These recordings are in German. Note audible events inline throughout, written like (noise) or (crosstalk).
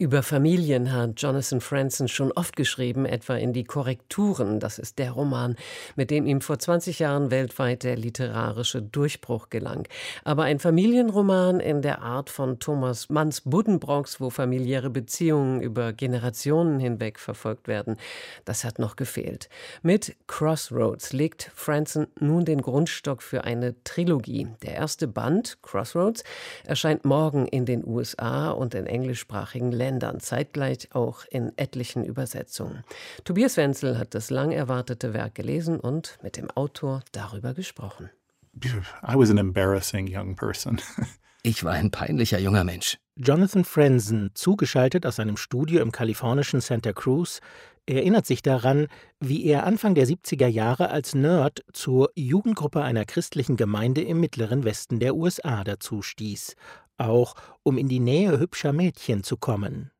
über Familien hat Jonathan Franzen schon oft geschrieben, etwa in Die Korrekturen. Das ist der Roman, mit dem ihm vor 20 Jahren weltweit der literarische Durchbruch gelang. Aber ein Familienroman in der Art von Thomas Manns Buddenbrocks, wo familiäre Beziehungen über Generationen hinweg verfolgt werden, das hat noch gefehlt. Mit Crossroads legt Franzen nun den Grundstock für eine Trilogie. Der erste Band, Crossroads, erscheint morgen in den USA und in englischsprachigen Ländern. Ländern, zeitgleich auch in etlichen Übersetzungen. Tobias Wenzel hat das lang erwartete Werk gelesen und mit dem Autor darüber gesprochen. I was an embarrassing young person. (laughs) Ich war ein peinlicher junger Mensch. Jonathan Frenzen, zugeschaltet aus seinem Studio im kalifornischen Santa Cruz, erinnert sich daran, wie er Anfang der 70er Jahre als Nerd zur Jugendgruppe einer christlichen Gemeinde im mittleren Westen der USA dazu stieß auch um in die Nähe hübscher Mädchen zu kommen.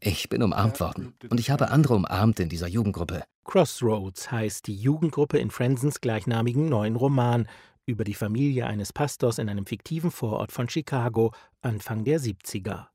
Ich bin umarmt worden und ich habe andere umarmt in dieser Jugendgruppe. Crossroads heißt die Jugendgruppe in Frensens gleichnamigen neuen Roman über die Familie eines Pastors in einem fiktiven Vorort von Chicago Anfang der 70er.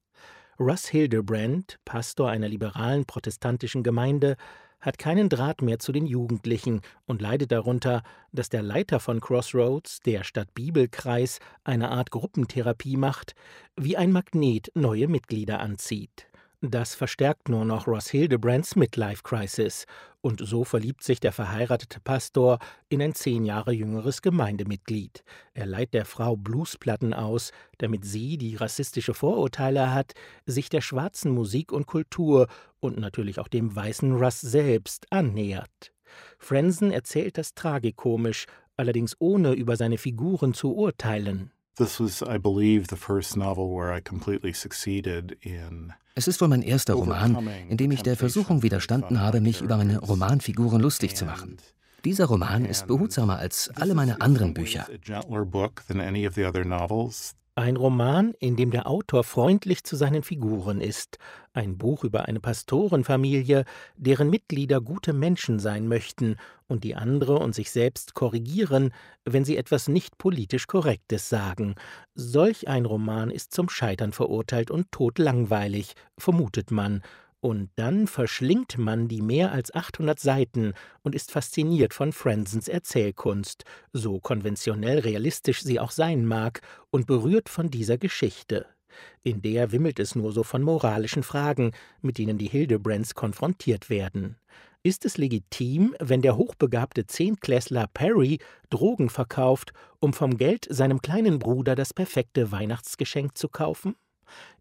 Russ Hildebrand, Pastor einer liberalen protestantischen Gemeinde, hat keinen Draht mehr zu den Jugendlichen und leidet darunter, dass der Leiter von Crossroads, der Stadtbibelkreis, eine Art Gruppentherapie macht, wie ein Magnet neue Mitglieder anzieht. Das verstärkt nur noch Ross Hildebrands Midlife-Crisis und so verliebt sich der verheiratete Pastor in ein zehn Jahre jüngeres Gemeindemitglied. Er leiht der Frau Bluesplatten aus, damit sie, die rassistische Vorurteile hat, sich der schwarzen Musik und Kultur und natürlich auch dem weißen Russ selbst annähert. Frenzen erzählt das tragikomisch, allerdings ohne über seine Figuren zu urteilen. This was, I believe, the first novel where I completely succeeded in es ist wohl mein erster Roman, in dem ich der Versuchung widerstanden habe, mich über meine Romanfiguren lustig zu machen. Dieser Roman ist behutsamer als alle meine anderen Bücher. Ein Roman, in dem der Autor freundlich zu seinen Figuren ist. Ein Buch über eine Pastorenfamilie, deren Mitglieder gute Menschen sein möchten und die andere und sich selbst korrigieren, wenn sie etwas nicht politisch Korrektes sagen. Solch ein Roman ist zum Scheitern verurteilt und todlangweilig, vermutet man, und dann verschlingt man die mehr als 800 Seiten und ist fasziniert von Frensens Erzählkunst, so konventionell realistisch sie auch sein mag, und berührt von dieser Geschichte. In der wimmelt es nur so von moralischen Fragen, mit denen die Hildebrands konfrontiert werden. Ist es legitim, wenn der hochbegabte Zehntklässler Perry Drogen verkauft, um vom Geld seinem kleinen Bruder das perfekte Weihnachtsgeschenk zu kaufen?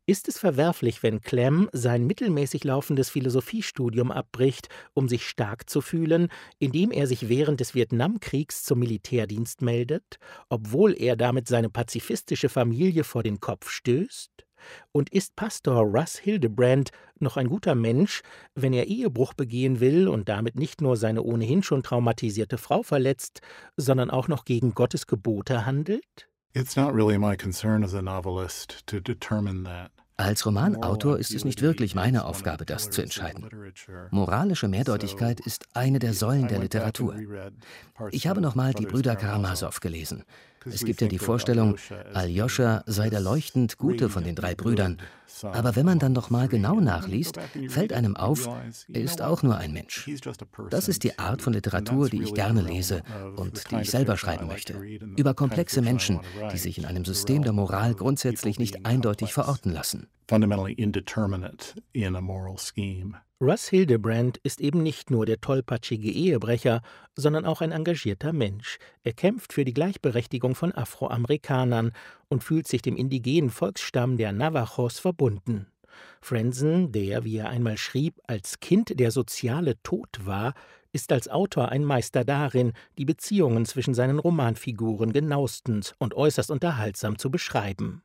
Ist es verwerflich, wenn Clem sein mittelmäßig laufendes Philosophiestudium abbricht, um sich stark zu fühlen, indem er sich während des Vietnamkriegs zum Militärdienst meldet, obwohl er damit seine pazifistische Familie vor den Kopf stößt? Und ist Pastor Russ Hildebrand noch ein guter Mensch, wenn er Ehebruch begehen will und damit nicht nur seine ohnehin schon traumatisierte Frau verletzt, sondern auch noch gegen Gottes Gebote handelt? It's not really my concern as a novelist to determine that. Als Romanautor ist es nicht wirklich meine Aufgabe, das zu entscheiden. Moralische Mehrdeutigkeit ist eine der Säulen der Literatur. Ich habe nochmal die Brüder Karamasow gelesen. Es gibt ja die Vorstellung, Aljoscha sei der leuchtend Gute von den drei Brüdern. Aber wenn man dann noch mal genau nachliest, fällt einem auf, er ist auch nur ein Mensch. Das ist die Art von Literatur, die ich gerne lese und die ich selber schreiben möchte. Über komplexe Menschen, die sich in einem System der Moral grundsätzlich nicht eindeutig verorten lassen. Fundamentally indeterminate in a moral scheme. Russ Hildebrand ist eben nicht nur der tollpatschige Ehebrecher, sondern auch ein engagierter Mensch. Er kämpft für die Gleichberechtigung von Afroamerikanern und fühlt sich dem indigenen Volksstamm der Navajos verbunden. Frenzen, der, wie er einmal schrieb, als Kind der soziale Tod war, ist als Autor ein Meister darin, die Beziehungen zwischen seinen Romanfiguren genauestens und äußerst unterhaltsam zu beschreiben.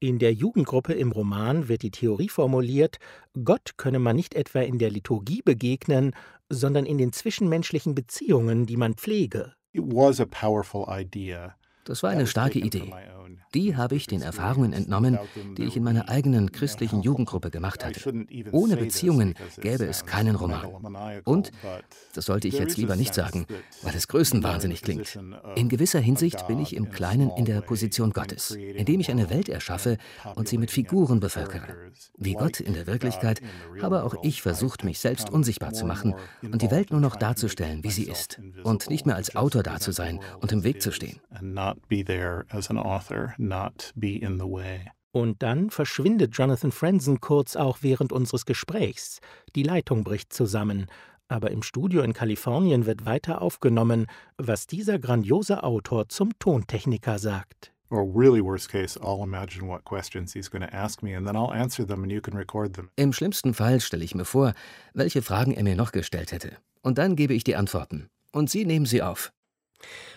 In der Jugendgruppe im Roman wird die Theorie formuliert, Gott könne man nicht etwa in der Liturgie begegnen, sondern in den zwischenmenschlichen Beziehungen, die man pflege. It was a powerful idea Das war eine starke Idee. Die habe ich den Erfahrungen entnommen, die ich in meiner eigenen christlichen Jugendgruppe gemacht hatte. Ohne Beziehungen gäbe es keinen Roman. Und, das sollte ich jetzt lieber nicht sagen, weil es größenwahnsinnig klingt, in gewisser Hinsicht bin ich im Kleinen in der Position Gottes, indem ich eine Welt erschaffe und sie mit Figuren bevölkere. Wie Gott in der Wirklichkeit habe auch ich versucht, mich selbst unsichtbar zu machen und die Welt nur noch darzustellen, wie sie ist, und nicht mehr als Autor da zu sein und im Weg zu stehen not be in the way. Und dann verschwindet Jonathan Franzen kurz auch während unseres Gesprächs. Die Leitung bricht zusammen. Aber im Studio in Kalifornien wird weiter aufgenommen, was dieser grandiose Autor zum Tontechniker sagt. Im schlimmsten Fall stelle ich mir vor, welche Fragen er mir noch gestellt hätte. Und dann gebe ich die Antworten. Und Sie nehmen sie auf.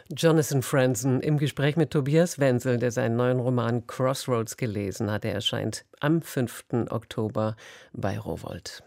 Jonathan Franzen im Gespräch mit Tobias Wenzel, der seinen neuen Roman Crossroads gelesen hat. Er erscheint am 5. Oktober bei Rowold.